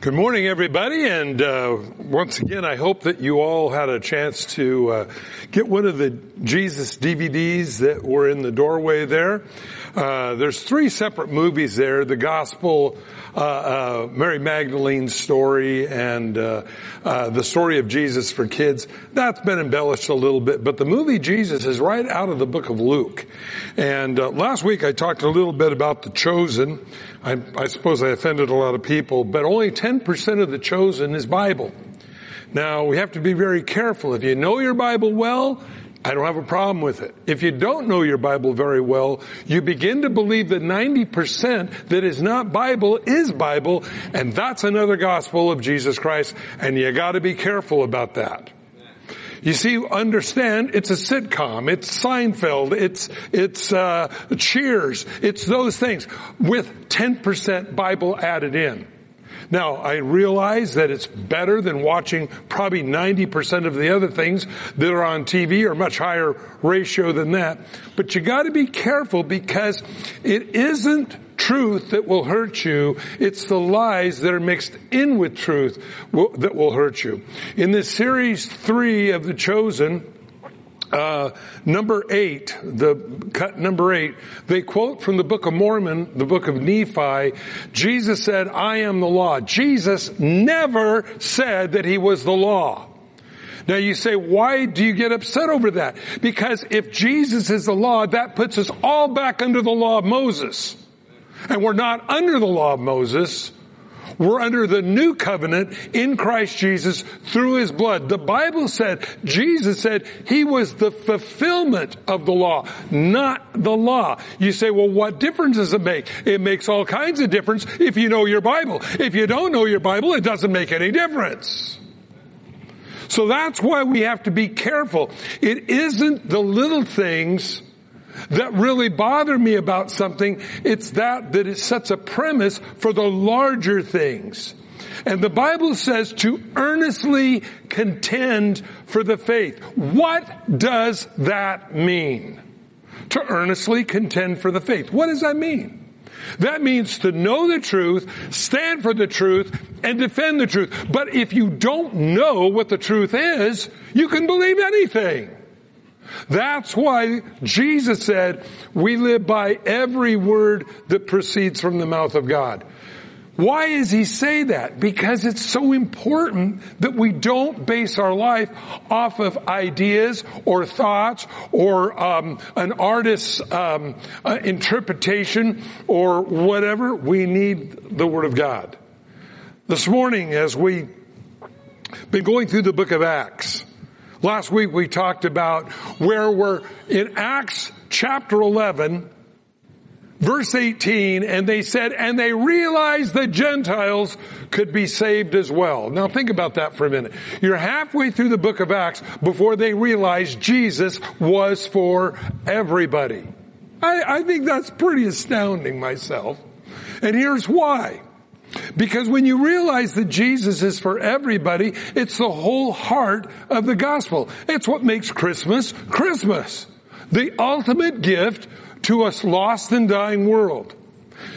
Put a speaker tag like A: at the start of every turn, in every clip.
A: Good morning, everybody, and uh, once again, I hope that you all had a chance to uh, get one of the Jesus DVDs that were in the doorway there. Uh, there's three separate movies there: the Gospel, uh, uh, Mary Magdalene's story, and uh, the story of Jesus for kids. That's been embellished a little bit, but the movie Jesus is right out of the book of Luke. And last week, I talked a little bit about the Chosen. I, I suppose I offended a lot of people, but only 10% of the chosen is Bible. Now, we have to be very careful. If you know your Bible well, I don't have a problem with it. If you don't know your Bible very well, you begin to believe that 90% that is not Bible is Bible, and that's another gospel of Jesus Christ, and you gotta be careful about that. You see, understand, it's a sitcom, it's Seinfeld, it's, it's, uh, Cheers, it's those things with 10% Bible added in. Now, I realize that it's better than watching probably 90% of the other things that are on TV or much higher ratio than that. But you gotta be careful because it isn't truth that will hurt you. It's the lies that are mixed in with truth that will hurt you. In this series three of The Chosen, uh, number eight, the cut number eight, they quote from the Book of Mormon, the Book of Nephi. Jesus said, "I am the law." Jesus never said that he was the law. Now you say, why do you get upset over that? Because if Jesus is the law, that puts us all back under the law of Moses. And we're not under the law of Moses. We're under the new covenant in Christ Jesus through his blood. The Bible said, Jesus said he was the fulfillment of the law, not the law. You say, well, what difference does it make? It makes all kinds of difference if you know your Bible. If you don't know your Bible, it doesn't make any difference. So that's why we have to be careful. It isn't the little things that really bother me about something, it's that that it sets a premise for the larger things. And the Bible says to earnestly contend for the faith. What does that mean? To earnestly contend for the faith. What does that mean? That means to know the truth, stand for the truth, and defend the truth. But if you don't know what the truth is, you can believe anything. That's why Jesus said, we live by every word that proceeds from the mouth of God. Why does he say that? Because it's so important that we don't base our life off of ideas or thoughts or um, an artist's um, uh, interpretation or whatever. We need the Word of God. This morning, as we've been going through the book of Acts, Last week we talked about where we're in Acts chapter 11, verse 18, and they said, and they realized the Gentiles could be saved as well. Now think about that for a minute. You're halfway through the book of Acts before they realized Jesus was for everybody. I, I think that's pretty astounding myself. And here's why. Because when you realize that Jesus is for everybody, it's the whole heart of the gospel. It's what makes Christmas Christmas. The ultimate gift to a lost and dying world.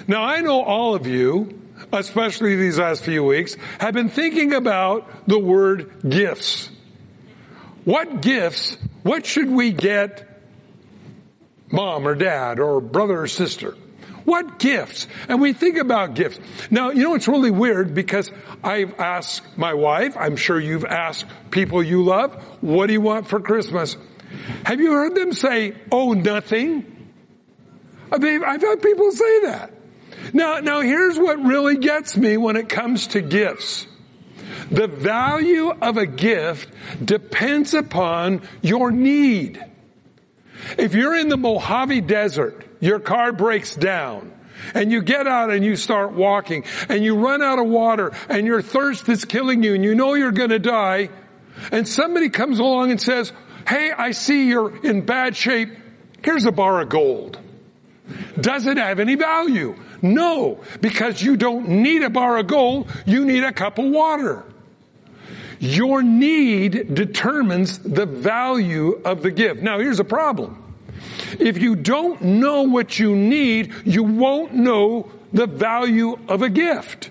A: Now I know all of you, especially these last few weeks, have been thinking about the word gifts. What gifts, what should we get mom or dad or brother or sister? What gifts? And we think about gifts. Now, you know, it's really weird because I've asked my wife, I'm sure you've asked people you love, what do you want for Christmas? Have you heard them say, oh, nothing? I've had people say that. Now, now here's what really gets me when it comes to gifts. The value of a gift depends upon your need. If you're in the Mojave Desert, your car breaks down, and you get out and you start walking, and you run out of water, and your thirst is killing you, and you know you're gonna die, and somebody comes along and says, hey, I see you're in bad shape, here's a bar of gold. Does it have any value? No, because you don't need a bar of gold, you need a cup of water. Your need determines the value of the gift. Now here's a problem. If you don't know what you need, you won't know the value of a gift.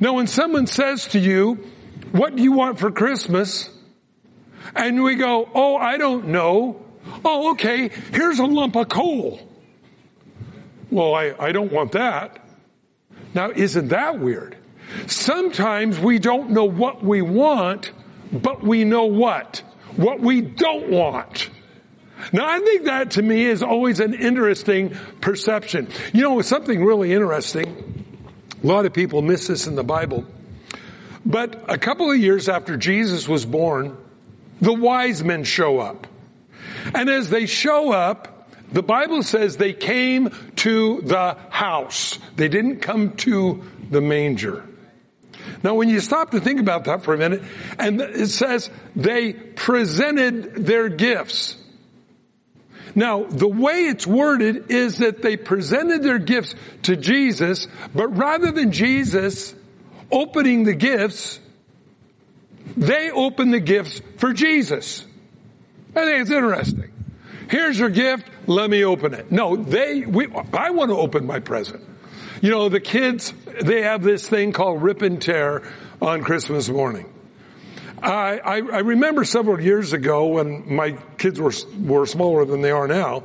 A: Now when someone says to you, what do you want for Christmas? And we go, oh, I don't know. Oh, okay, here's a lump of coal. Well, I, I don't want that. Now, isn't that weird? Sometimes we don't know what we want, but we know what? What we don't want. Now I think that to me is always an interesting perception. You know, something really interesting. A lot of people miss this in the Bible. But a couple of years after Jesus was born, the wise men show up. And as they show up, the Bible says they came to the house. They didn't come to the manger. Now when you stop to think about that for a minute, and it says they presented their gifts. Now, the way it's worded is that they presented their gifts to Jesus, but rather than Jesus opening the gifts, they opened the gifts for Jesus. I think it's interesting. Here's your gift, let me open it. No, they, we, I want to open my present. You know, the kids, they have this thing called rip and tear on Christmas morning. I, I, remember several years ago when my kids were, were smaller than they are now,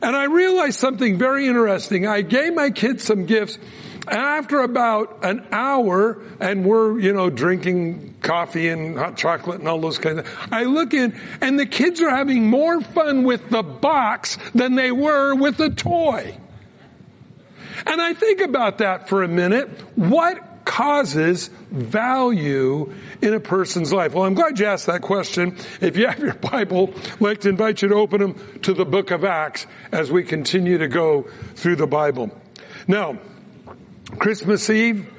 A: and I realized something very interesting. I gave my kids some gifts, and after about an hour, and we're, you know, drinking coffee and hot chocolate and all those kinds of, things, I look in, and the kids are having more fun with the box than they were with the toy. And I think about that for a minute. What causes value in a person's life? Well, I'm glad you asked that question. If you have your Bible, I'd like to invite you to open them to the book of Acts as we continue to go through the Bible. Now, Christmas Eve,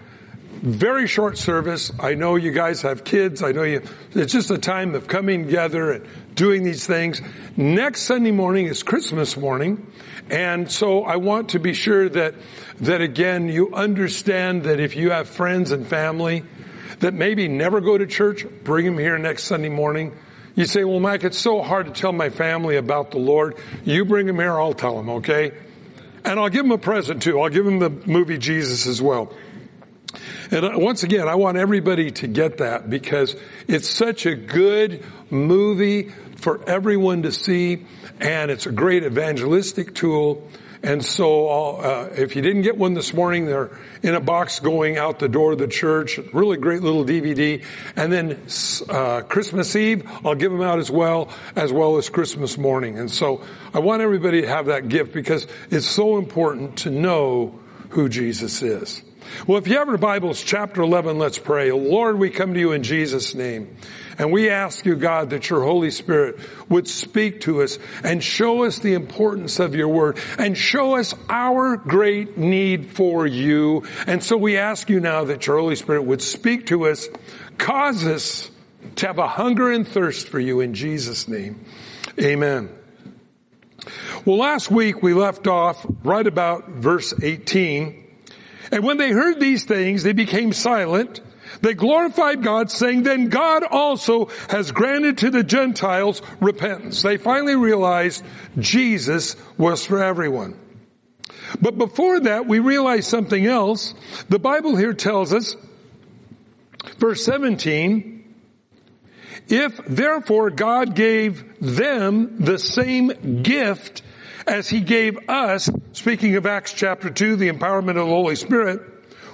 A: very short service. I know you guys have kids. I know you, it's just a time of coming together and doing these things. Next Sunday morning is Christmas morning. And so I want to be sure that, that again, you understand that if you have friends and family that maybe never go to church, bring them here next Sunday morning. You say, well, Mike, it's so hard to tell my family about the Lord. You bring them here, I'll tell them, okay? And I'll give them a present too. I'll give them the movie Jesus as well. And uh, once again, I want everybody to get that because it's such a good movie for everyone to see and it's a great evangelistic tool. And so, uh, if you didn't get one this morning, they're in a box going out the door of the church. Really great little DVD. And then uh, Christmas Eve, I'll give them out as well, as well as Christmas morning. And so, I want everybody to have that gift because it's so important to know who Jesus is. Well, if you have your Bibles, chapter 11, let's pray. Lord, we come to you in Jesus' name. And we ask you, God, that your Holy Spirit would speak to us and show us the importance of your word and show us our great need for you. And so we ask you now that your Holy Spirit would speak to us, cause us to have a hunger and thirst for you in Jesus' name. Amen. Well, last week we left off right about verse 18. And when they heard these things, they became silent they glorified God saying, then God also has granted to the Gentiles repentance. They finally realized Jesus was for everyone. But before that, we realize something else. The Bible here tells us, verse 17, if therefore God gave them the same gift as he gave us, speaking of Acts chapter 2, the empowerment of the Holy Spirit,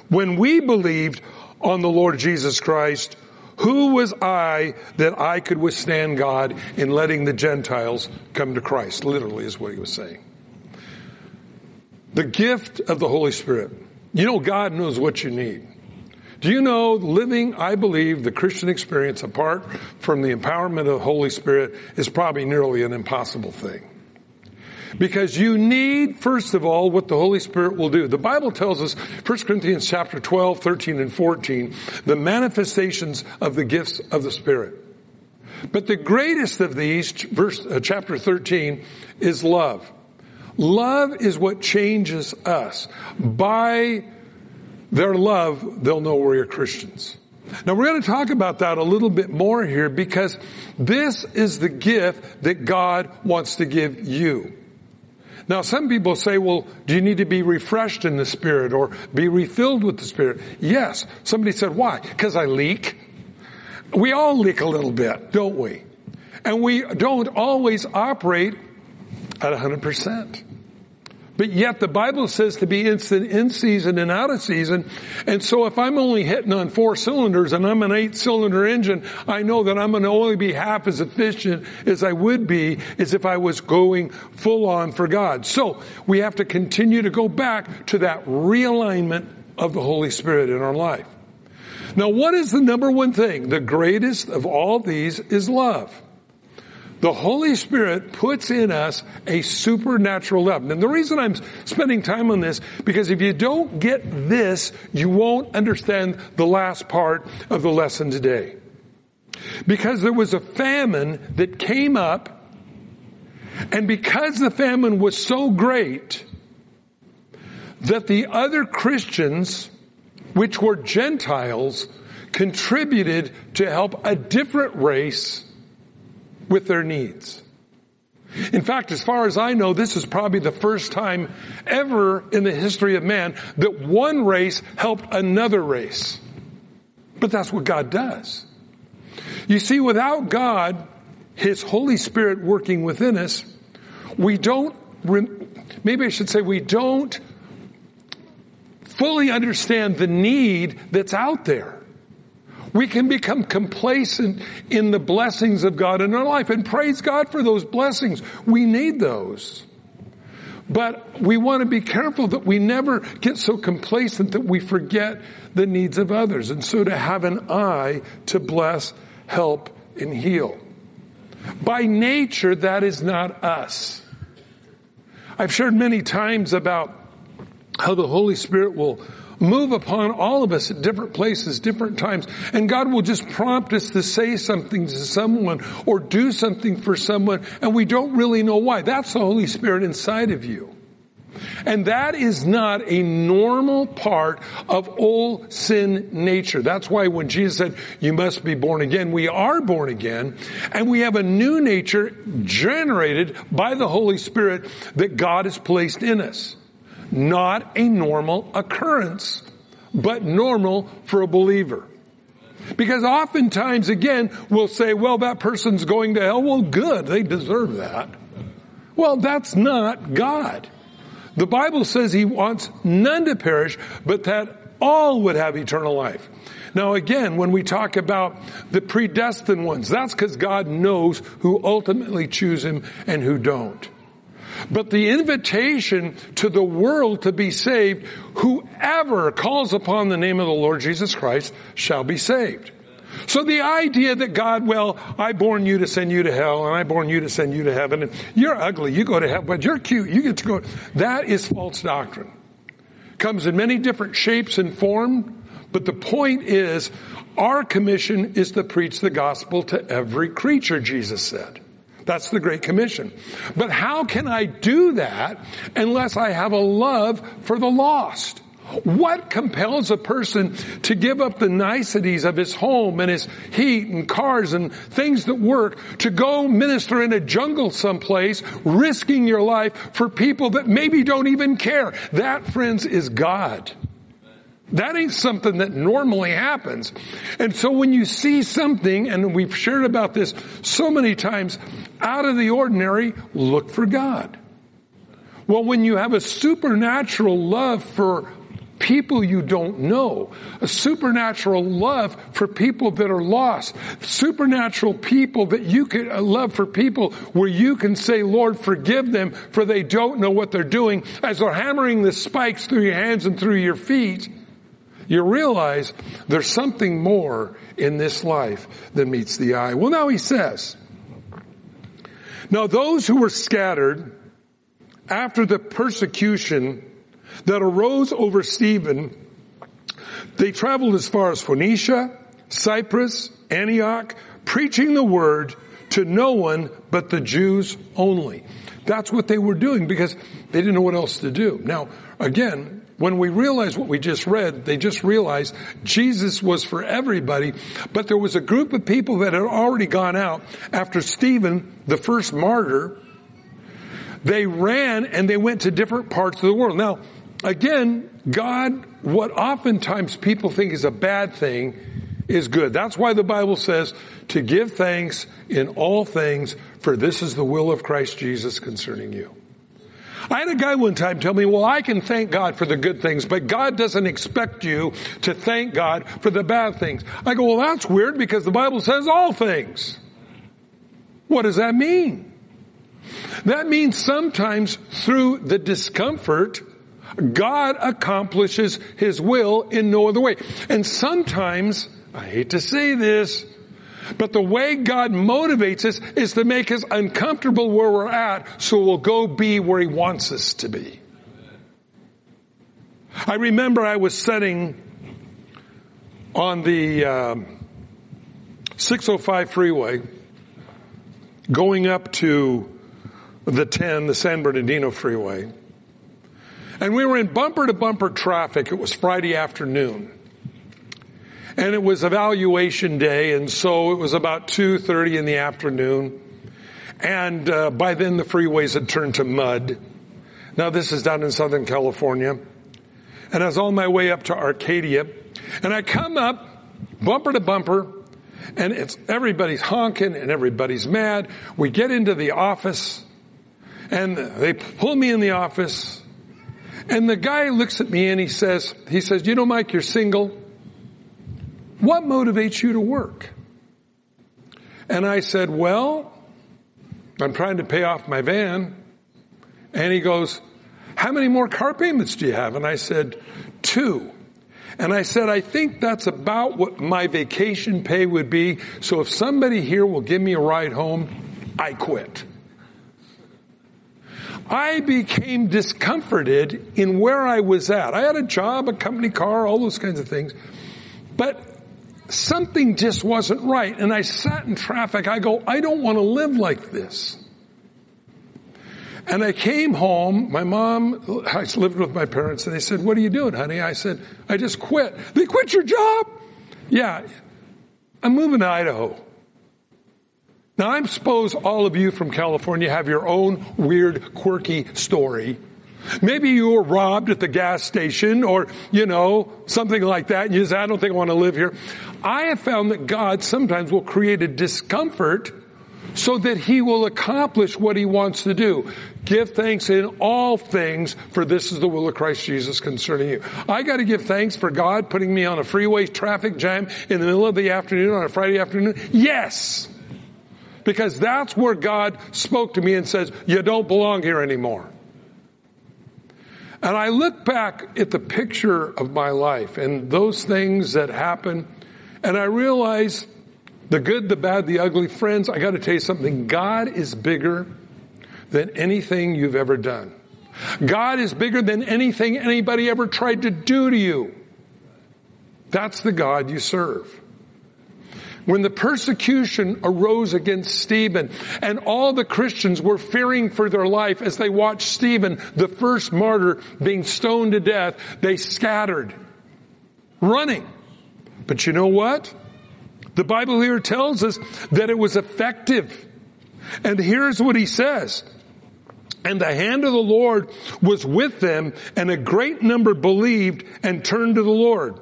A: when we believed, on the Lord Jesus Christ, who was I that I could withstand God in letting the Gentiles come to Christ? Literally is what he was saying. The gift of the Holy Spirit. You know, God knows what you need. Do you know living, I believe, the Christian experience apart from the empowerment of the Holy Spirit is probably nearly an impossible thing. Because you need, first of all, what the Holy Spirit will do. The Bible tells us, 1 Corinthians chapter 12, 13, and 14, the manifestations of the gifts of the Spirit. But the greatest of these, verse, uh, chapter 13, is love. Love is what changes us. By their love, they'll know we're Christians. Now we're going to talk about that a little bit more here because this is the gift that God wants to give you. Now some people say, well, do you need to be refreshed in the Spirit or be refilled with the Spirit? Yes. Somebody said, why? Because I leak. We all leak a little bit, don't we? And we don't always operate at 100%. But yet the Bible says to be instant in season and out of season. And so if I'm only hitting on four cylinders and I'm an eight cylinder engine, I know that I'm going to only be half as efficient as I would be as if I was going full on for God. So we have to continue to go back to that realignment of the Holy Spirit in our life. Now what is the number one thing? The greatest of all these is love. The Holy Spirit puts in us a supernatural love. And the reason I'm spending time on this, because if you don't get this, you won't understand the last part of the lesson today. Because there was a famine that came up, and because the famine was so great, that the other Christians, which were Gentiles, contributed to help a different race with their needs. In fact, as far as I know, this is probably the first time ever in the history of man that one race helped another race. But that's what God does. You see, without God, His Holy Spirit working within us, we don't, maybe I should say we don't fully understand the need that's out there. We can become complacent in the blessings of God in our life and praise God for those blessings. We need those. But we want to be careful that we never get so complacent that we forget the needs of others. And so to have an eye to bless, help, and heal. By nature, that is not us. I've shared many times about how the Holy Spirit will move upon all of us at different places, different times. And God will just prompt us to say something to someone or do something for someone and we don't really know why. That's the Holy Spirit inside of you. And that is not a normal part of old sin nature. That's why when Jesus said, you must be born again, we are born again and we have a new nature generated by the Holy Spirit that God has placed in us not a normal occurrence, but normal for a believer. Because oftentimes, again, we'll say, well, that person's going to hell. Well, good. They deserve that. Well, that's not God. The Bible says he wants none to perish, but that all would have eternal life. Now again, when we talk about the predestined ones, that's because God knows who ultimately choose him and who don't. But the invitation to the world to be saved, whoever calls upon the name of the Lord Jesus Christ shall be saved. So the idea that God, well, I born you to send you to hell and I born you to send you to heaven and you're ugly, you go to heaven, but you're cute, you get to go. That is false doctrine. Comes in many different shapes and form, but the point is our commission is to preach the gospel to every creature, Jesus said. That's the Great Commission. But how can I do that unless I have a love for the lost? What compels a person to give up the niceties of his home and his heat and cars and things that work to go minister in a jungle someplace, risking your life for people that maybe don't even care? That, friends, is God. That ain't something that normally happens. And so when you see something, and we've shared about this so many times, out of the ordinary, look for God. Well, when you have a supernatural love for people you don't know, a supernatural love for people that are lost, supernatural people that you can uh, love for people where you can say, Lord, forgive them for they don't know what they're doing as they're hammering the spikes through your hands and through your feet you realize there's something more in this life than meets the eye. Well, now he says, now those who were scattered after the persecution that arose over Stephen, they traveled as far as Phoenicia, Cyprus, Antioch, preaching the word to no one but the Jews only. That's what they were doing because they didn't know what else to do. Now, again, when we realize what we just read, they just realized Jesus was for everybody, but there was a group of people that had already gone out after Stephen, the first martyr, they ran and they went to different parts of the world. Now, again, God, what oftentimes people think is a bad thing is good. That's why the Bible says to give thanks in all things, for this is the will of Christ Jesus concerning you. I had a guy one time tell me, well, I can thank God for the good things, but God doesn't expect you to thank God for the bad things. I go, well, that's weird because the Bible says all things. What does that mean? That means sometimes through the discomfort, God accomplishes His will in no other way. And sometimes, I hate to say this, but the way God motivates us is to make us uncomfortable where we're at so we'll go be where He wants us to be. I remember I was sitting on the um, 605 freeway going up to the 10, the San Bernardino freeway. And we were in bumper to bumper traffic. It was Friday afternoon and it was evaluation day, and so it was about 2.30 in the afternoon, and uh, by then the freeways had turned to mud. Now this is down in Southern California. And I was on my way up to Arcadia, and I come up bumper to bumper, and it's everybody's honking and everybody's mad. We get into the office, and they pull me in the office, and the guy looks at me and he says, he says, you know, Mike, you're single. What motivates you to work? And I said, well, I'm trying to pay off my van. And he goes, how many more car payments do you have? And I said, two. And I said, I think that's about what my vacation pay would be. So if somebody here will give me a ride home, I quit. I became discomforted in where I was at. I had a job, a company car, all those kinds of things. But something just wasn't right. And I sat in traffic. I go, I don't want to live like this. And I came home. My mom, I lived with my parents and they said, what are you doing, honey? I said, I just quit. They quit your job? Yeah. I'm moving to Idaho. Now I'm suppose all of you from California have your own weird, quirky story. Maybe you were robbed at the gas station or, you know, something like that and you say, I don't think I want to live here. I have found that God sometimes will create a discomfort so that he will accomplish what he wants to do. Give thanks in all things, for this is the will of Christ Jesus concerning you. I gotta give thanks for God putting me on a freeway traffic jam in the middle of the afternoon on a Friday afternoon. Yes! Because that's where God spoke to me and says, you don't belong here anymore. And I look back at the picture of my life and those things that happen, and I realize the good, the bad, the ugly. Friends, I gotta tell you something. God is bigger than anything you've ever done. God is bigger than anything anybody ever tried to do to you. That's the God you serve when the persecution arose against Stephen and all the Christians were fearing for their life as they watched Stephen, the first martyr, being stoned to death, they scattered, running. But you know what? The Bible here tells us that it was effective. And here's what he says. And the hand of the Lord was with them and a great number believed and turned to the Lord.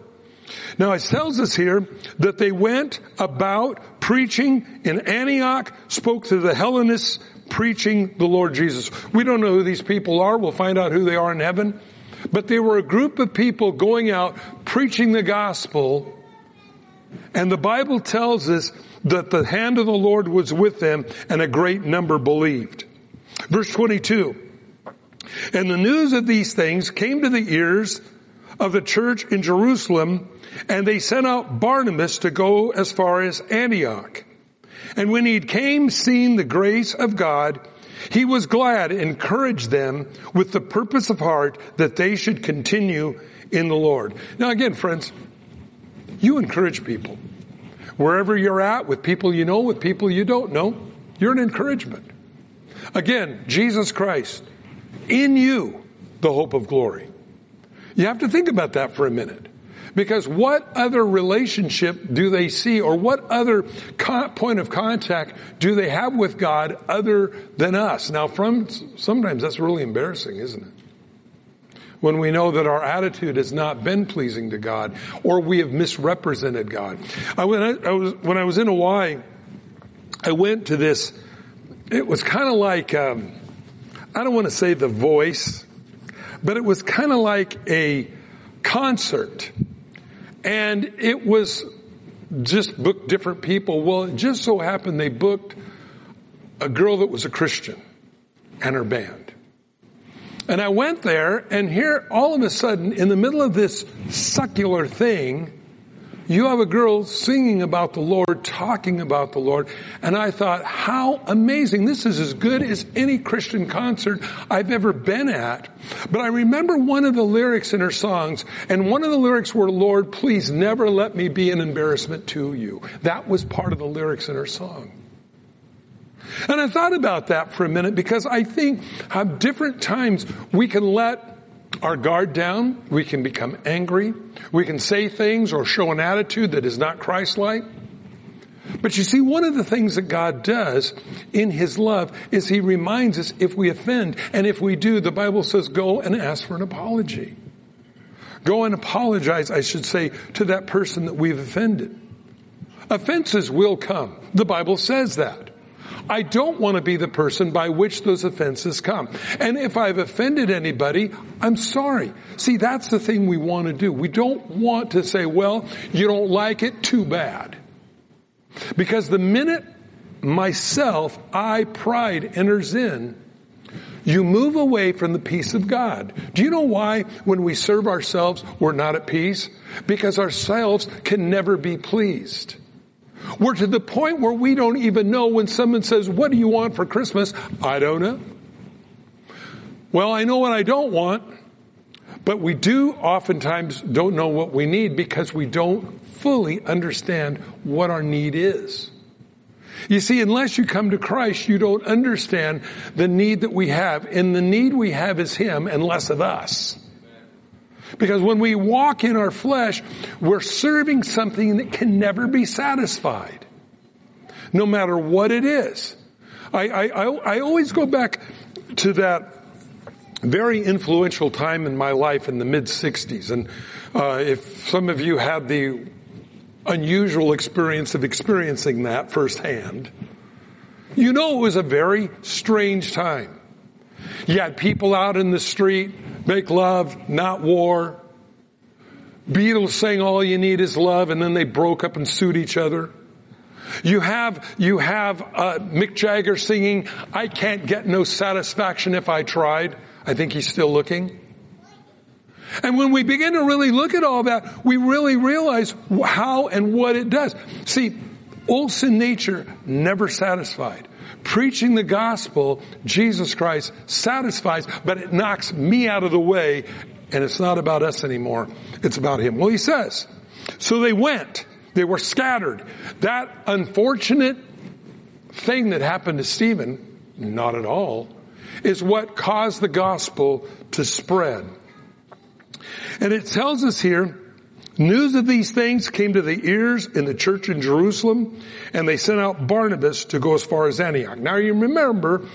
A: Now it tells us here that they went about preaching in Antioch, spoke to the Hellenists, preaching the Lord Jesus. We don't know who these people are. We'll find out who they are in heaven. But they were a group of people going out preaching the gospel. And the Bible tells us that the hand of the Lord was with them and a great number believed. Verse 22. And the news of these things came to the ears of the church in Jerusalem and they sent out Barnabas to go as far as Antioch. And when he came seeing the grace of God, he was glad, and encouraged them with the purpose of heart that they should continue in the Lord. Now again, friends, you encourage people. Wherever you're at, with people you know, with people you don't know, you're an encouragement. Again, Jesus Christ, in you, the hope of glory. You have to think about that for a minute. Because what other relationship do they see or what other point of contact do they have with God other than us? Now from, sometimes that's really embarrassing, isn't it? When we know that our attitude has not been pleasing to God or we have misrepresented God. I, when, I, I was, when I was in Hawaii, I went to this, it was kind of like, um, I don't want to say the voice, but it was kind of like a concert. And it was just booked different people. Well, it just so happened they booked a girl that was a Christian and her band. And I went there and here all of a sudden in the middle of this secular thing, you have a girl singing about the Lord, talking about the Lord, and I thought, how amazing. This is as good as any Christian concert I've ever been at. But I remember one of the lyrics in her songs, and one of the lyrics were, Lord, please never let me be an embarrassment to you. That was part of the lyrics in her song. And I thought about that for a minute because I think how different times we can let our guard down. We can become angry. We can say things or show an attitude that is not Christ-like. But you see, one of the things that God does in His love is He reminds us if we offend, and if we do, the Bible says go and ask for an apology. Go and apologize, I should say, to that person that we've offended. Offenses will come. The Bible says that. I don't want to be the person by which those offenses come. And if I've offended anybody, I'm sorry. See, that's the thing we want to do. We don't want to say, well, you don't like it, too bad. Because the minute myself, I, pride enters in, you move away from the peace of God. Do you know why when we serve ourselves, we're not at peace? Because ourselves can never be pleased. We're to the point where we don't even know when someone says, what do you want for Christmas? I don't know. Well, I know what I don't want, but we do oftentimes don't know what we need because we don't fully understand what our need is. You see, unless you come to Christ, you don't understand the need that we have. And the need we have is Him and less of us. Because when we walk in our flesh, we're serving something that can never be satisfied. No matter what it is. I, I, I, always go back to that very influential time in my life in the mid 60s. And uh, if some of you had the unusual experience of experiencing that firsthand, you know it was a very strange time. You had people out in the street Make love, not war. Beatles sang all you need is love and then they broke up and sued each other. You have, you have, uh, Mick Jagger singing, I can't get no satisfaction if I tried. I think he's still looking. And when we begin to really look at all that, we really realize how and what it does. See, old sin nature never satisfied. Preaching the gospel, Jesus Christ satisfies, but it knocks me out of the way and it's not about us anymore. It's about Him. Well, He says, so they went. They were scattered. That unfortunate thing that happened to Stephen, not at all, is what caused the gospel to spread. And it tells us here News of these things came to the ears in the church in Jerusalem, and they sent out Barnabas to go as far as Antioch. Now you remember,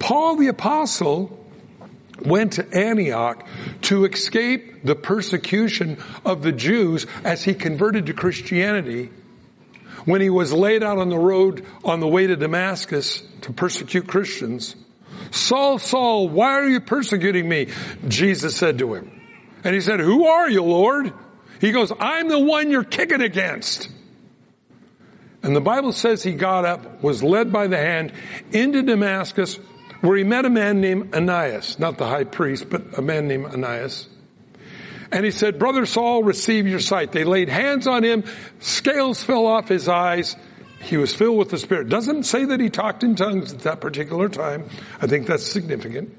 A: Paul the apostle went to Antioch to escape the persecution of the Jews as he converted to Christianity when he was laid out on the road on the way to Damascus to persecute Christians. Saul, Saul, why are you persecuting me? Jesus said to him. And he said, who are you, Lord? He goes, I'm the one you're kicking against. And the Bible says he got up, was led by the hand into Damascus, where he met a man named Ananias, not the high priest, but a man named Ananias. And he said, Brother Saul, receive your sight. They laid hands on him, scales fell off his eyes, he was filled with the Spirit. Doesn't say that he talked in tongues at that particular time. I think that's significant.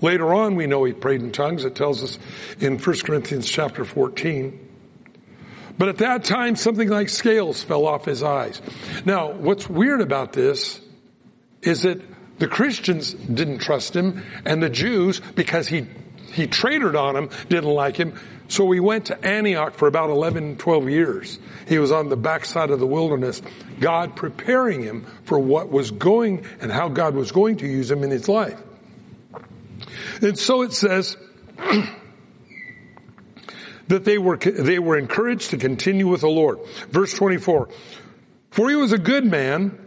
A: Later on, we know he prayed in tongues. It tells us in 1 Corinthians chapter 14. But at that time, something like scales fell off his eyes. Now, what's weird about this is that the Christians didn't trust him and the Jews, because he he traded on him, didn't like him. So he went to Antioch for about 11, 12 years. He was on the backside of the wilderness, God preparing him for what was going and how God was going to use him in his life. And so it says that they were, they were encouraged to continue with the Lord. Verse 24. For he was a good man,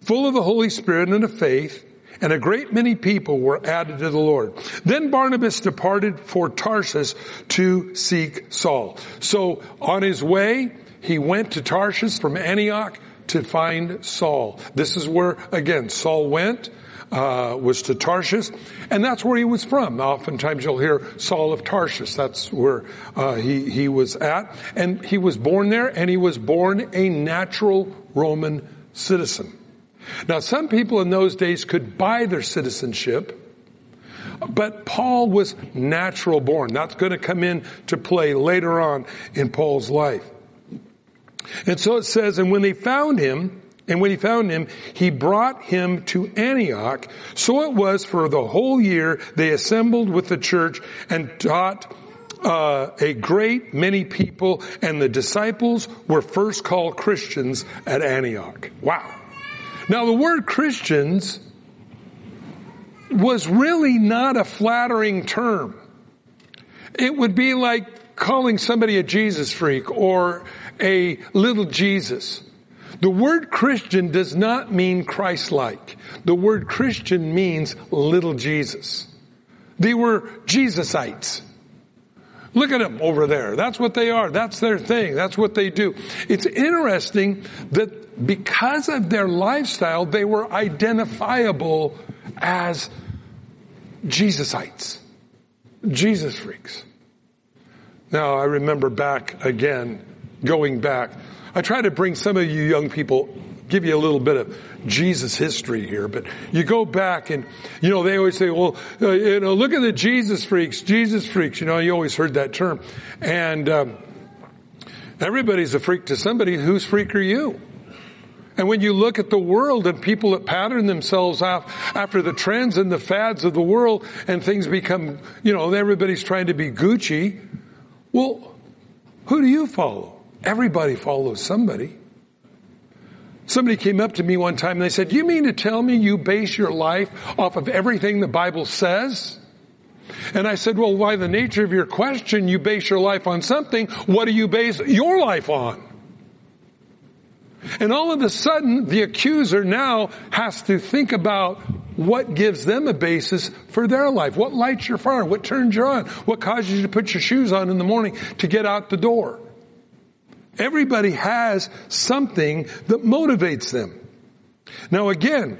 A: full of the Holy Spirit and of faith, and a great many people were added to the Lord. Then Barnabas departed for Tarsus to seek Saul. So on his way, he went to Tarsus from Antioch to find Saul. This is where, again, Saul went, uh, was to Tarshish, and that's where he was from. Oftentimes you'll hear Saul of Tarshish. That's where uh, he he was at, and he was born there, and he was born a natural Roman citizen. Now, some people in those days could buy their citizenship, but Paul was natural born. That's going to come in to play later on in Paul's life. And so it says, and when they found him, and when he found him, he brought him to Antioch. So it was for the whole year they assembled with the church and taught uh, a great many people, and the disciples were first called Christians at Antioch. Wow. Now the word Christians was really not a flattering term. It would be like calling somebody a Jesus freak or a little Jesus. The word Christian does not mean Christ-like. The word Christian means little Jesus. They were Jesusites. Look at them over there. That's what they are. That's their thing. That's what they do. It's interesting that because of their lifestyle, they were identifiable as Jesusites, Jesus freaks. Now, I remember back again, going back, I try to bring some of you young people, give you a little bit of Jesus history here, but you go back and, you know, they always say, well, uh, you know, look at the Jesus freaks, Jesus freaks, you know, you always heard that term. And, um, everybody's a freak to somebody. Whose freak are you? And when you look at the world and people that pattern themselves after the trends and the fads of the world and things become, you know, everybody's trying to be Gucci. Well, who do you follow? Everybody follows somebody. Somebody came up to me one time and they said, you mean to tell me you base your life off of everything the Bible says? And I said, well, by the nature of your question, you base your life on something. What do you base your life on? And all of a sudden, the accuser now has to think about what gives them a basis for their life. What lights your fire? What turns you on? What causes you to put your shoes on in the morning to get out the door? Everybody has something that motivates them. Now again,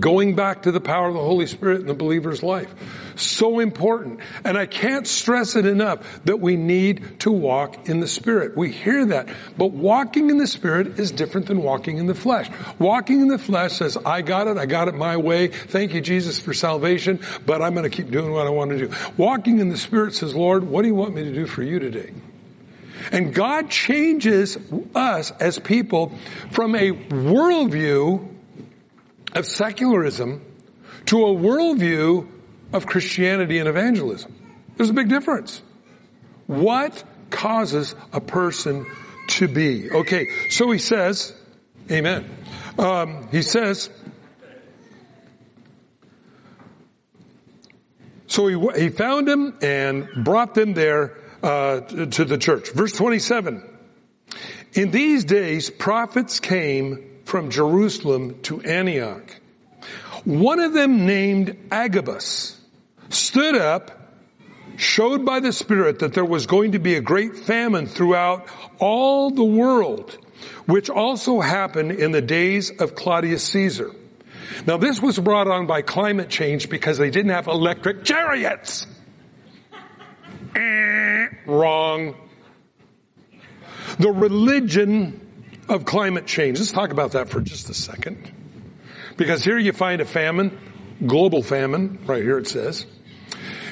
A: going back to the power of the Holy Spirit in the believer's life. So important. And I can't stress it enough that we need to walk in the Spirit. We hear that. But walking in the Spirit is different than walking in the flesh. Walking in the flesh says, I got it, I got it my way. Thank you, Jesus, for salvation, but I'm going to keep doing what I want to do. Walking in the Spirit says, Lord, what do you want me to do for you today? And God changes us as people from a worldview of secularism to a worldview of Christianity and evangelism. There's a big difference. What causes a person to be? Okay, so he says, amen. Um, he says, so he, he found him and brought them there uh, to the church. Verse 27. In these days, prophets came from Jerusalem to Antioch. One of them named Agabus stood up, showed by the Spirit that there was going to be a great famine throughout all the world, which also happened in the days of Claudius Caesar. Now this was brought on by climate change because they didn't have electric chariots. Eh, wrong. The religion of climate change. Let's talk about that for just a second. Because here you find a famine, global famine, right here it says.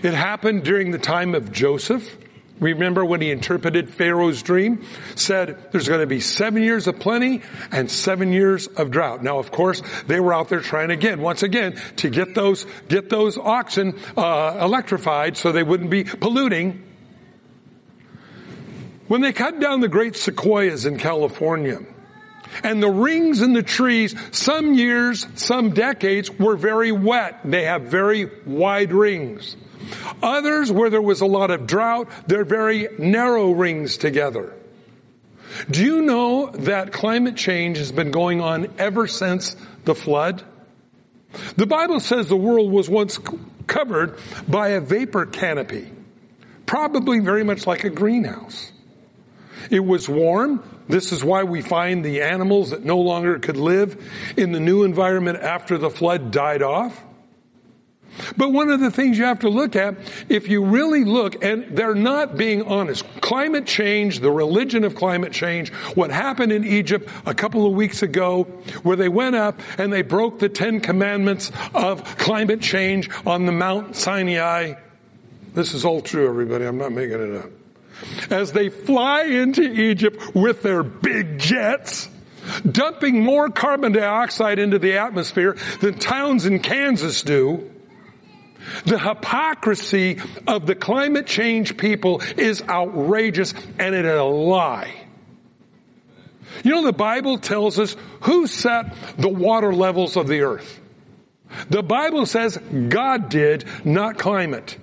A: It happened during the time of Joseph, Remember when he interpreted Pharaoh's dream? Said there's going to be seven years of plenty and seven years of drought. Now, of course, they were out there trying again, once again, to get those, get those oxen, uh, electrified so they wouldn't be polluting. When they cut down the great sequoias in California, and the rings in the trees, some years, some decades were very wet. They have very wide rings. Others, where there was a lot of drought, they're very narrow rings together. Do you know that climate change has been going on ever since the flood? The Bible says the world was once covered by a vapor canopy, probably very much like a greenhouse. It was warm. This is why we find the animals that no longer could live in the new environment after the flood died off. But one of the things you have to look at, if you really look, and they're not being honest, climate change, the religion of climate change, what happened in Egypt a couple of weeks ago, where they went up and they broke the Ten Commandments of climate change on the Mount Sinai. This is all true, everybody. I'm not making it up. As they fly into Egypt with their big jets, dumping more carbon dioxide into the atmosphere than towns in Kansas do, the hypocrisy of the climate change people is outrageous and it is a lie. You know, the Bible tells us who set the water levels of the earth. The Bible says God did, not climate.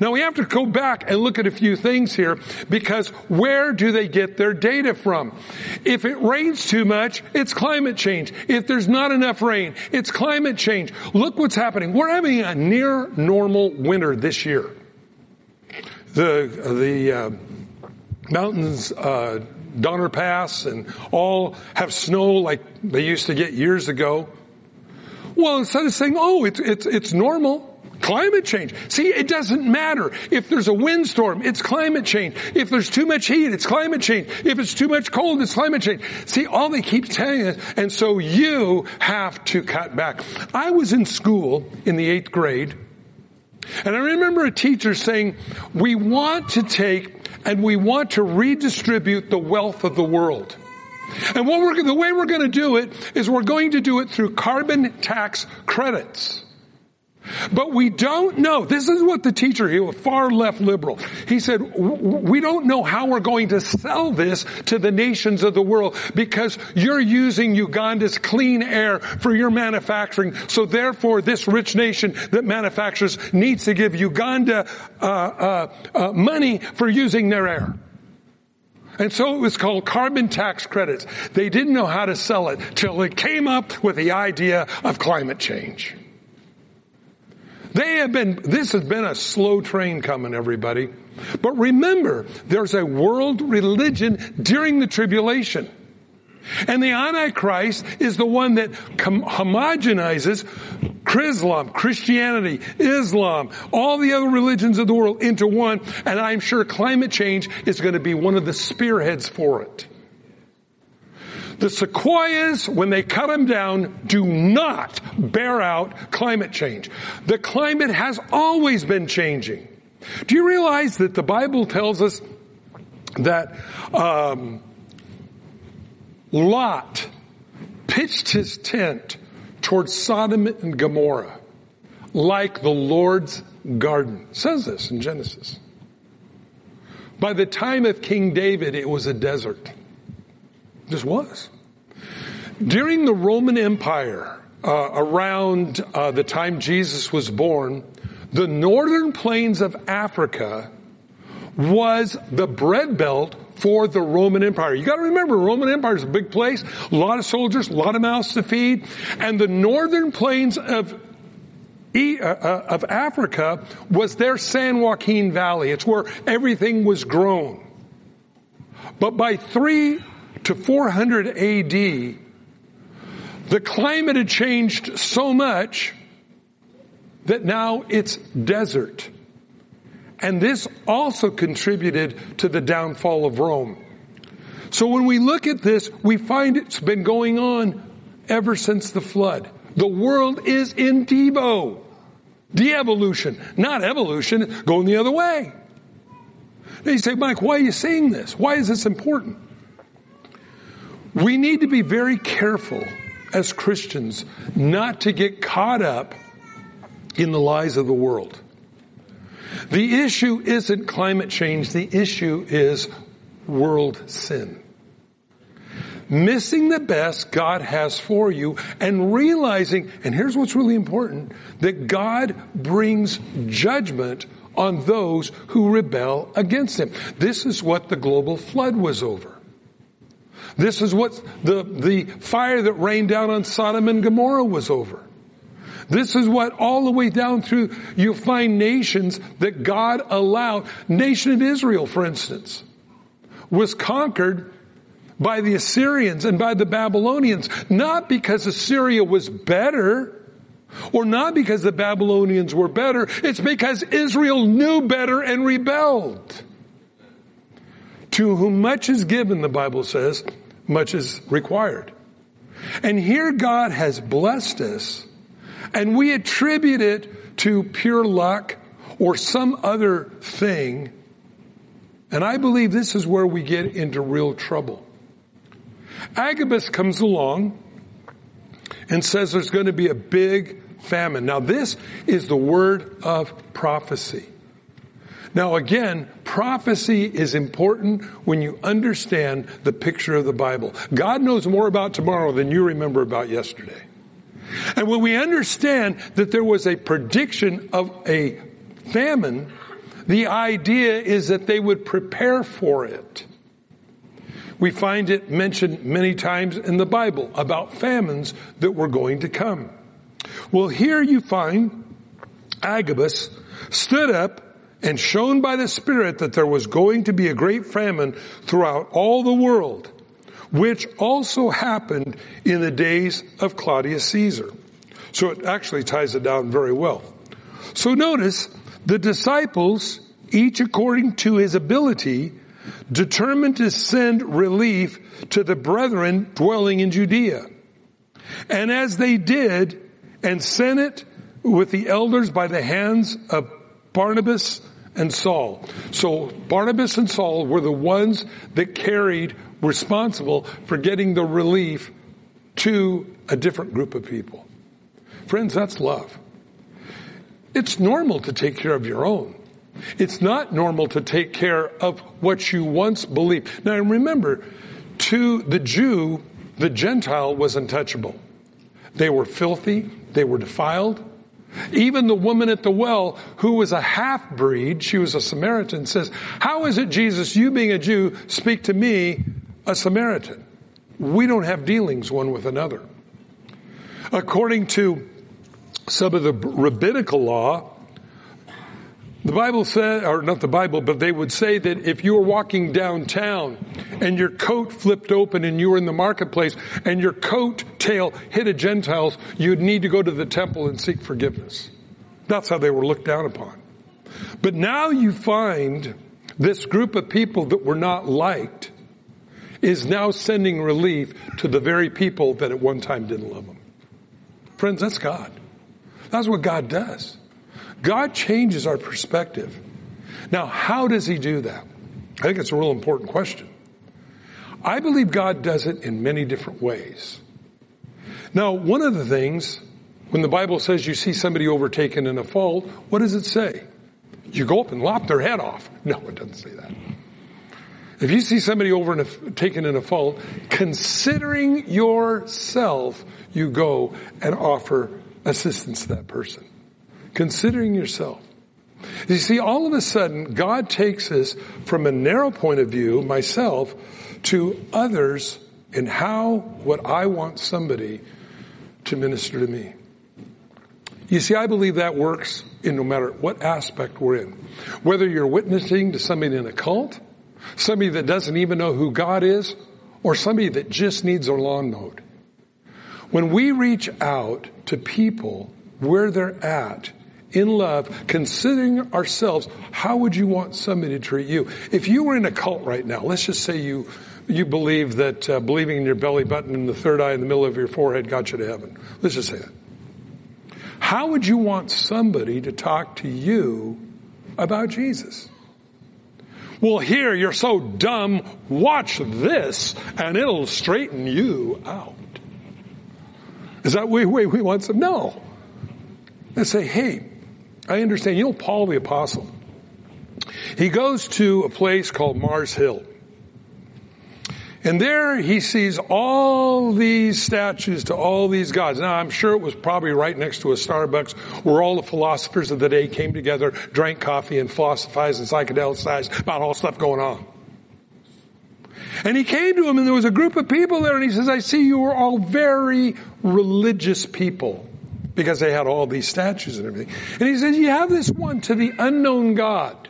A: Now we have to go back and look at a few things here because where do they get their data from? If it rains too much, it's climate change. If there's not enough rain, it's climate change. Look what's happening. We're having a near normal winter this year. The, the, uh, mountains, uh, Donner Pass and all have snow like they used to get years ago. Well, instead of saying, oh, it's, it's, it's normal, Climate change. See, it doesn't matter. If there's a windstorm, it's climate change. If there's too much heat, it's climate change. If it's too much cold, it's climate change. See, all they keep telling us, and so you have to cut back. I was in school in the eighth grade, and I remember a teacher saying, we want to take and we want to redistribute the wealth of the world. And what we're, the way we're going to do it is we're going to do it through carbon tax credits. But we don't know. This is what the teacher, he was far left liberal. He said, we don't know how we're going to sell this to the nations of the world because you're using Uganda's clean air for your manufacturing. So therefore this rich nation that manufactures needs to give Uganda uh, uh, uh, money for using their air. And so it was called carbon tax credits. They didn't know how to sell it till they came up with the idea of climate change. They have been, this has been a slow train coming, everybody. But remember, there's a world religion during the tribulation. And the Antichrist is the one that homogenizes Chrislam, Christianity, Islam, all the other religions of the world into one. And I'm sure climate change is going to be one of the spearheads for it. The sequoias, when they cut them down, do not bear out climate change. The climate has always been changing. Do you realize that the Bible tells us that um, Lot pitched his tent towards Sodom and Gomorrah like the Lord's garden. It says this in Genesis. By the time of King David, it was a desert. Just was. During the Roman Empire, uh, around uh, the time Jesus was born, the northern plains of Africa was the bread belt for the Roman Empire. You gotta remember, Roman Empire is a big place, a lot of soldiers, a lot of mouths to feed, and the northern plains of uh, uh, of Africa was their San Joaquin Valley. It's where everything was grown. But by 3 to 400 AD, the climate had changed so much that now it's desert. And this also contributed to the downfall of Rome. So when we look at this, we find it's been going on ever since the flood. The world is in Devo. De-evolution, not evolution, going the other way. Now you say, Mike, why are you saying this? Why is this important? We need to be very careful as Christians not to get caught up in the lies of the world. The issue isn't climate change. The issue is world sin. Missing the best God has for you and realizing, and here's what's really important, that God brings judgment on those who rebel against Him. This is what the global flood was over. This is what the, the fire that rained down on Sodom and Gomorrah was over. This is what all the way down through you find nations that God allowed. Nation of Israel, for instance, was conquered by the Assyrians and by the Babylonians, not because Assyria was better, or not because the Babylonians were better, it's because Israel knew better and rebelled. To whom much is given, the Bible says, much is required. And here God has blessed us and we attribute it to pure luck or some other thing. And I believe this is where we get into real trouble. Agabus comes along and says there's going to be a big famine. Now this is the word of prophecy. Now again, prophecy is important when you understand the picture of the Bible. God knows more about tomorrow than you remember about yesterday. And when we understand that there was a prediction of a famine, the idea is that they would prepare for it. We find it mentioned many times in the Bible about famines that were going to come. Well, here you find Agabus stood up and shown by the Spirit that there was going to be a great famine throughout all the world which also happened in the days of Claudius Caesar. So it actually ties it down very well. So notice the disciples, each according to his ability, determined to send relief to the brethren dwelling in Judea. And as they did and sent it with the elders by the hands of Barnabas and Saul. So Barnabas and Saul were the ones that carried responsible for getting the relief to a different group of people. Friends, that's love. It's normal to take care of your own. It's not normal to take care of what you once believed. Now remember, to the Jew, the Gentile was untouchable. They were filthy, they were defiled. Even the woman at the well, who was a half breed, she was a Samaritan, says, How is it, Jesus, you being a Jew, speak to me, a Samaritan. We don't have dealings one with another. According to some of the rabbinical law, the Bible said, or not the Bible, but they would say that if you were walking downtown and your coat flipped open and you were in the marketplace and your coat tail hit a Gentile's, you'd need to go to the temple and seek forgiveness. That's how they were looked down upon. But now you find this group of people that were not liked is now sending relief to the very people that at one time didn't love them. Friends, that's God. That's what God does. God changes our perspective. Now, how does he do that? I think it's a real important question. I believe God does it in many different ways. Now, one of the things, when the Bible says you see somebody overtaken in a fault, what does it say? You go up and lop their head off. No, it doesn't say that. If you see somebody overtaken in a fault, considering yourself, you go and offer assistance to that person. Considering yourself. You see, all of a sudden, God takes us from a narrow point of view, myself, to others and how, what I want somebody to minister to me. You see, I believe that works in no matter what aspect we're in. Whether you're witnessing to somebody in a cult, Somebody that doesn't even know who God is, or somebody that just needs their lawn mowed. When we reach out to people where they're at, in love, considering ourselves, how would you want somebody to treat you? If you were in a cult right now, let's just say you you believe that uh, believing in your belly button and the third eye in the middle of your forehead got you to heaven. Let's just say that. How would you want somebody to talk to you about Jesus? Well, here you're so dumb, watch this and it'll straighten you out. Is that way we, we want some? No. Let's say, hey, I understand. You know Paul the apostle. He goes to a place called Mars Hill. And there he sees all these statues to all these gods. Now I'm sure it was probably right next to a Starbucks where all the philosophers of the day came together, drank coffee and philosophized and psychedelicized about all stuff going on. And he came to him and there was a group of people there and he says, I see you are all very religious people because they had all these statues and everything. And he says, you have this one to the unknown God.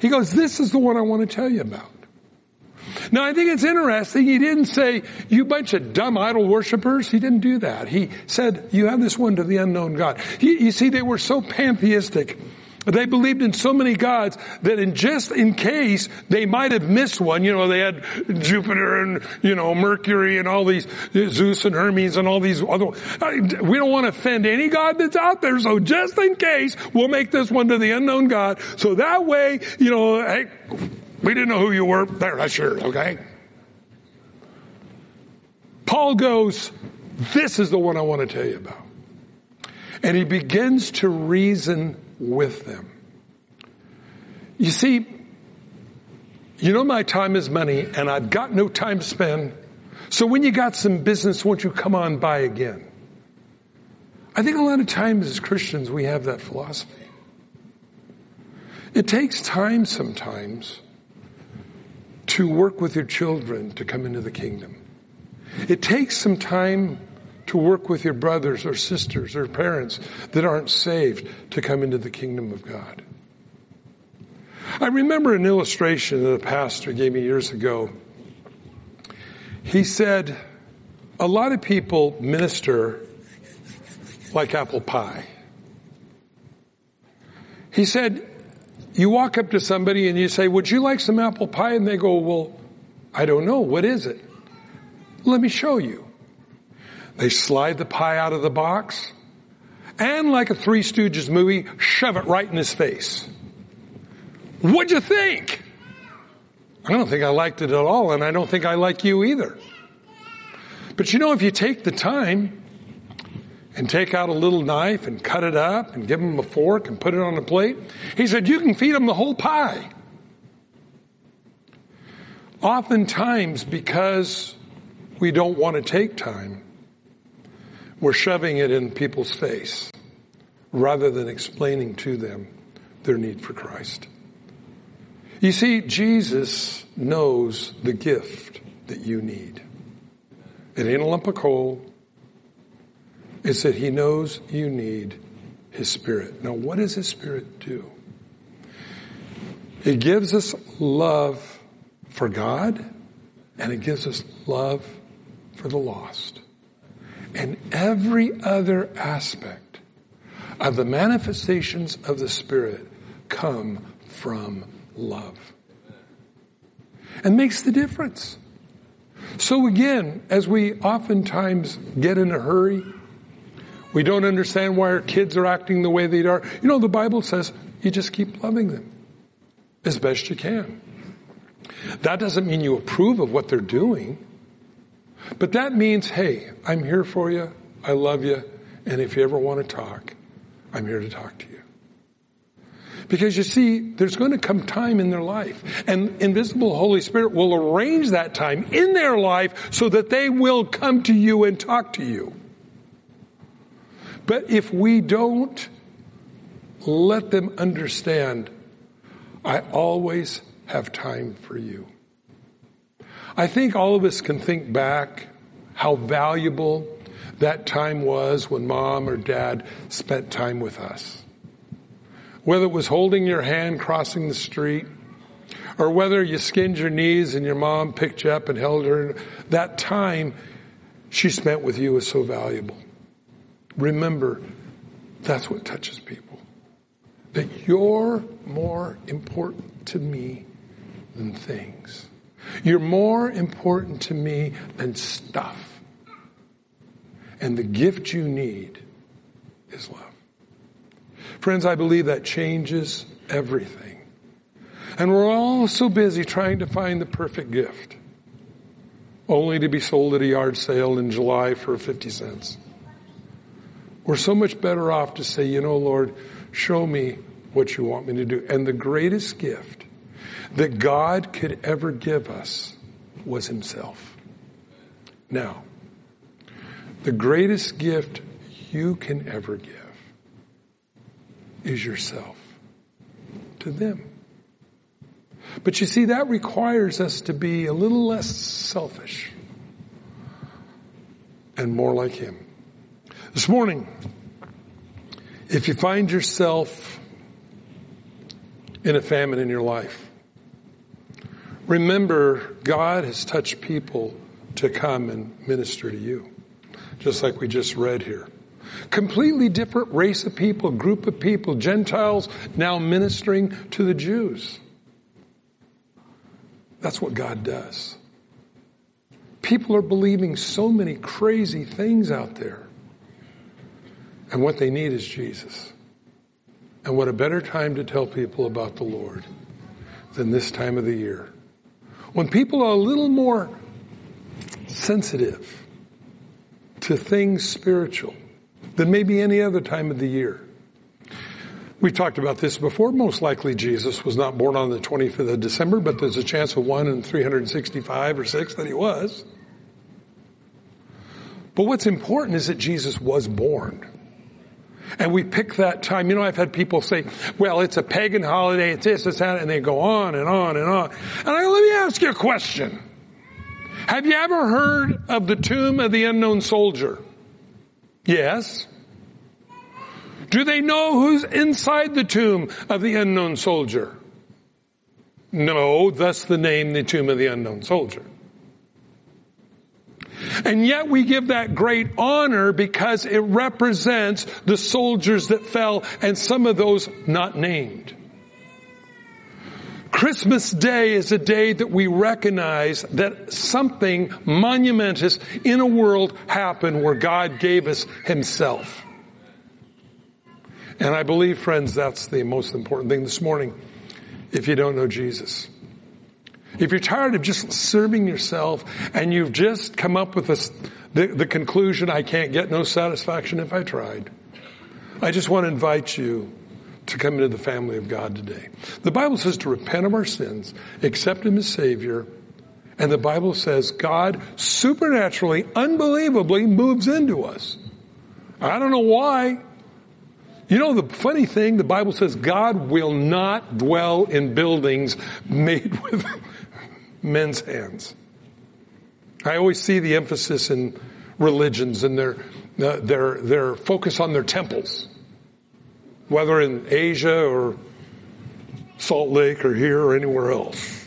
A: He goes, this is the one I want to tell you about. Now I think it's interesting. He didn't say, you bunch of dumb idol worshippers. He didn't do that. He said, you have this one to the unknown God. He, you see, they were so pantheistic. They believed in so many gods that in just in case they might have missed one, you know, they had Jupiter and, you know, Mercury and all these, Zeus and Hermes and all these other, we don't want to offend any god that's out there, so just in case, we'll make this one to the unknown God, so that way, you know, hey, we didn't know who you were. There, that's yours, okay? Paul goes, this is the one I want to tell you about. And he begins to reason with them. You see, you know my time is money and I've got no time to spend. So when you got some business, won't you come on by again? I think a lot of times as Christians we have that philosophy. It takes time sometimes to work with your children to come into the kingdom. It takes some time to work with your brothers or sisters or parents that aren't saved to come into the kingdom of God. I remember an illustration that a pastor gave me years ago. He said, a lot of people minister like apple pie. He said, you walk up to somebody and you say, would you like some apple pie? And they go, well, I don't know. What is it? Let me show you. They slide the pie out of the box and like a Three Stooges movie, shove it right in his face. What'd you think? I don't think I liked it at all and I don't think I like you either. But you know, if you take the time and take out a little knife and cut it up and give him a fork and put it on a plate. He said, you can feed him the whole pie. Oftentimes, because we don't want to take time, we're shoving it in people's face rather than explaining to them their need for Christ. You see, Jesus knows the gift that you need. It ain't a lump of coal It's that he knows you need his spirit. Now, what does his spirit do? It gives us love for God and it gives us love for the lost. And every other aspect of the manifestations of the Spirit come from love. And makes the difference. So again, as we oftentimes get in a hurry, we don't understand why our kids are acting the way they are. You know, the Bible says you just keep loving them as best you can. That doesn't mean you approve of what they're doing, but that means, hey, I'm here for you. I love you. And if you ever want to talk, I'm here to talk to you. Because you see, there's going to come time in their life and invisible Holy Spirit will arrange that time in their life so that they will come to you and talk to you. But if we don't let them understand, I always have time for you. I think all of us can think back how valuable that time was when mom or dad spent time with us. Whether it was holding your hand crossing the street, or whether you skinned your knees and your mom picked you up and held her, that time she spent with you was so valuable. Remember, that's what touches people. That you're more important to me than things. You're more important to me than stuff. And the gift you need is love. Friends, I believe that changes everything. And we're all so busy trying to find the perfect gift, only to be sold at a yard sale in July for 50 cents. We're so much better off to say, you know, Lord, show me what you want me to do. And the greatest gift that God could ever give us was himself. Now, the greatest gift you can ever give is yourself to them. But you see, that requires us to be a little less selfish and more like Him. This morning, if you find yourself in a famine in your life, remember God has touched people to come and minister to you, just like we just read here. Completely different race of people, group of people, Gentiles now ministering to the Jews. That's what God does. People are believing so many crazy things out there. And what they need is Jesus. And what a better time to tell people about the Lord than this time of the year. When people are a little more sensitive to things spiritual than maybe any other time of the year. We talked about this before. Most likely Jesus was not born on the 25th of December, but there's a chance of one in 365 or six that he was. But what's important is that Jesus was born. And we pick that time. You know, I've had people say, well, it's a pagan holiday, it's this, it's that, and they go on and on and on. And I let me ask you a question. Have you ever heard of the tomb of the unknown soldier? Yes. Do they know who's inside the tomb of the unknown soldier? No, thus the name, the tomb of the unknown soldier. And yet we give that great honor because it represents the soldiers that fell and some of those not named. Christmas Day is a day that we recognize that something monumentous in a world happened where God gave us Himself. And I believe, friends, that's the most important thing this morning if you don't know Jesus. If you're tired of just serving yourself and you've just come up with this, the, the conclusion, I can't get no satisfaction if I tried, I just want to invite you to come into the family of God today. The Bible says to repent of our sins, accept Him as Savior, and the Bible says God supernaturally, unbelievably moves into us. I don't know why. You know, the funny thing, the Bible says God will not dwell in buildings made with men's hands. I always see the emphasis in religions and their, uh, their, their focus on their temples, whether in Asia or Salt Lake or here or anywhere else.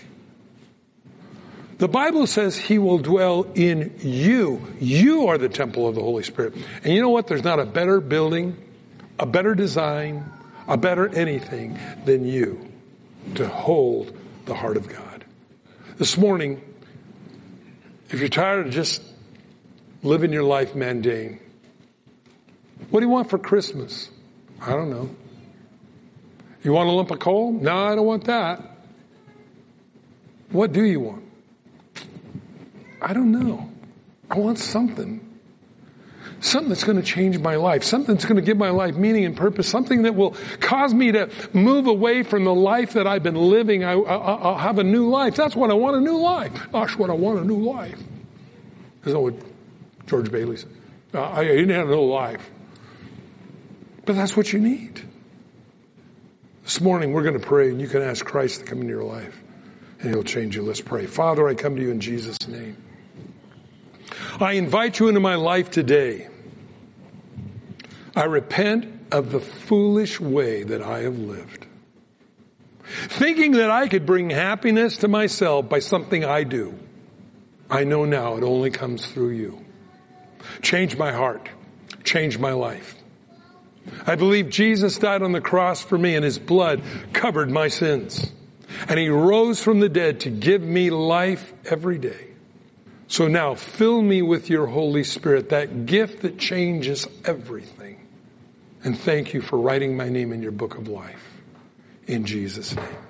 A: The Bible says he will dwell in you. You are the temple of the Holy Spirit. And you know what? There's not a better building, a better design, a better anything than you to hold the heart of God. This morning, if you're tired of just living your life mundane, what do you want for Christmas? I don't know. You want a lump of coal? No, I don't want that. What do you want? I don't know. I want something something that's going to change my life, something that's going to give my life meaning and purpose, something that will cause me to move away from the life that I've been living. I, will have a new life. That's what I want, a new life. Gosh, what I want, a new life. Is that what George Bailey said? Uh, I didn't have a new life. But that's what you need. This morning we're going to pray and you can ask Christ to come into your life and he'll change you. Let's pray. Father, I come to you in Jesus' name. I invite you into my life today. I repent of the foolish way that I have lived. Thinking that I could bring happiness to myself by something I do. I know now it only comes through you. Change my heart. Change my life. I believe Jesus died on the cross for me and his blood covered my sins. And he rose from the dead to give me life every day. So now fill me with your Holy Spirit, that gift that changes everything. And thank you for writing my name in your book of life. In Jesus' name.